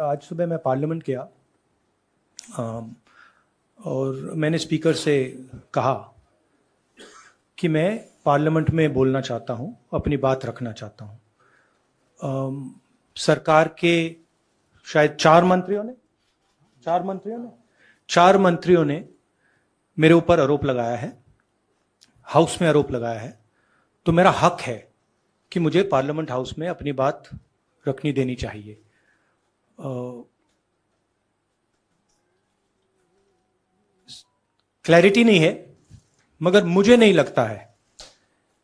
आज सुबह मैं पार्लियामेंट गया और मैंने स्पीकर से कहा कि मैं पार्लियामेंट में बोलना चाहता हूँ, अपनी बात रखना चाहता हूँ। सरकार के शायद चार मंत्रियों ने, चार मंत्रियों ने, चार मंत्रियों ने मेरे ऊपर आरोप लगाया है, हाउस में आरोप लगाया है। तो मेरा हक है कि मुझे पार्लियामेंट हाउस में अपनी बात रखनी देनी चाहिए। क्लैरिटी नहीं है, मगर मुझे नहीं लगता है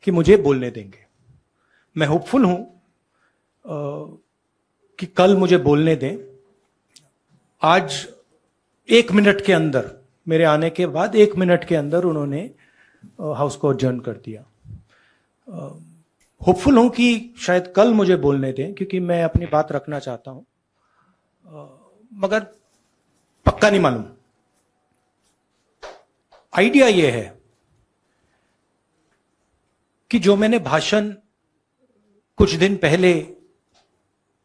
कि मुझे बोलने देंगे। मैं होपफुल हूँ कि कल मुझे बोलने दें। आज एक मिनट के अंदर, मेरे आने के बाद एक मिनट के अंदर उन्होंने हाउस को अर्जन कर दिया। होपफुल हूँ कि शायद कल मुझे बोलने दें, क्योंकि मैं अपनी बात रखना चाहता हूँ। मगर पक्का नहीं मालूम। आइडिया यह है कि जो मैंने भाषण कुछ दिन पहले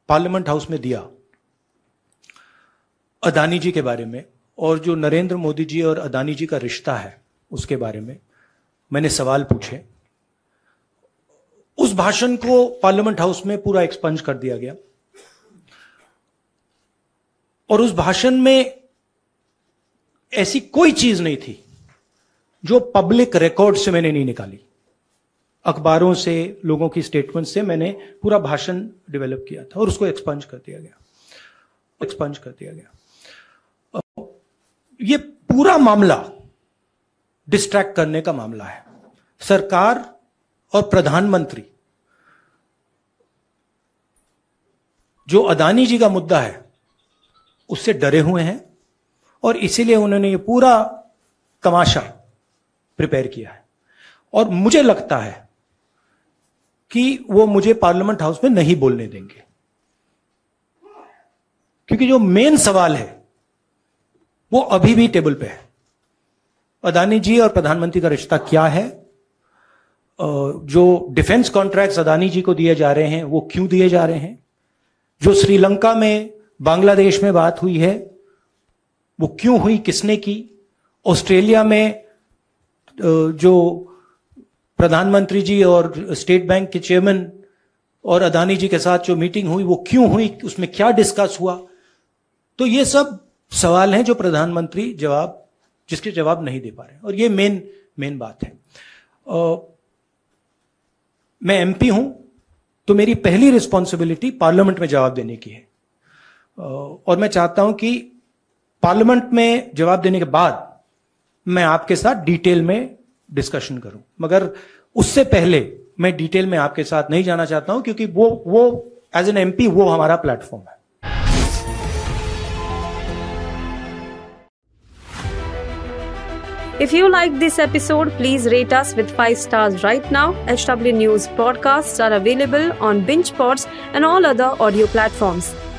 पार्लियामेंट हाउस में दिया, अदानी जी के बारे में, और जो नरेंद्र मोदी जी और अदानी जी का रिश्ता है उसके बारे में मैंने सवाल पूछे। उस भाषण को पार्लियामेंट हाउस में पूरा एक्सपंज कर दिया गया। और उस भाषण में ऐसी कोई चीज़ नहीं थी जो पब्लिक रिकॉर्ड से मैंने नहीं निकाली। अखबारों से, लोगों की स्टेटमेंट से मैंने पूरा भाषण डेवलप किया था और उसको एक्सपंज कर दिया गया। एक्सपंज कर दिया गया। ये पूरा मामला डिस्ट्रैक्ट करने का मामला है। सरकार और प्रधानमंत्री, जो अदानी जी का मुद्दा है उससे डरे हुए हैं और इसीलिए उन्होंने ये पूरा तमाशा प्रिपेयर किया है। और मुझे लगता है कि वो मुझे पार्लियामेंट हाउस में नहीं बोलने देंगे। क्योंकि जो मेन सवाल है, वो अभी भी टेबल पे है। अदानी जी और प्रधानमंत्री का रिश्ता क्या है? जो डिफेंस कॉन्ट्रैक्ट्स अदानी जी को दिए जा रहे हैं, वो क्यों दिए जा रहे हैं? जो श्रीलंका में बांग्लादेश में बात हुई है वो क्यों हुई किसने की? ऑस्ट्रेलिया में जो प्रधानमंत्री जी और स्टेट बैंक के चेयरमैन और अदानी जी के साथ जो मीटिंग हुई वो क्यों हुई उसमें क्या डिस्कस हुआ? तो ये सब सवाल हैं जो प्रधानमंत्री जवाब जिसके जवाब नहीं दे पा रहे और ये मेन मेन बात है। आ, मैं एमपी हूँ तो मेरी पहली रिस्पॉन्सिबिलिटी पार्लियामेंट में जवाब देने की है। और मैं चाहता हूँ कि पार्लियामेंट में जवाब देने के बाद मैं आपके साथ डिटेल में डिस्कशन करूँ। मगर उससे पहले मैं डिटेल में आपके साथ नहीं जाना चाहता हूँ, क्योंकि वो वो एज एन एमपी वो हमारा प्लेटफॉर्म है। If you like this episode please rate us with five stars right now H W news podcast are available on Binge Pods and all other audio platforms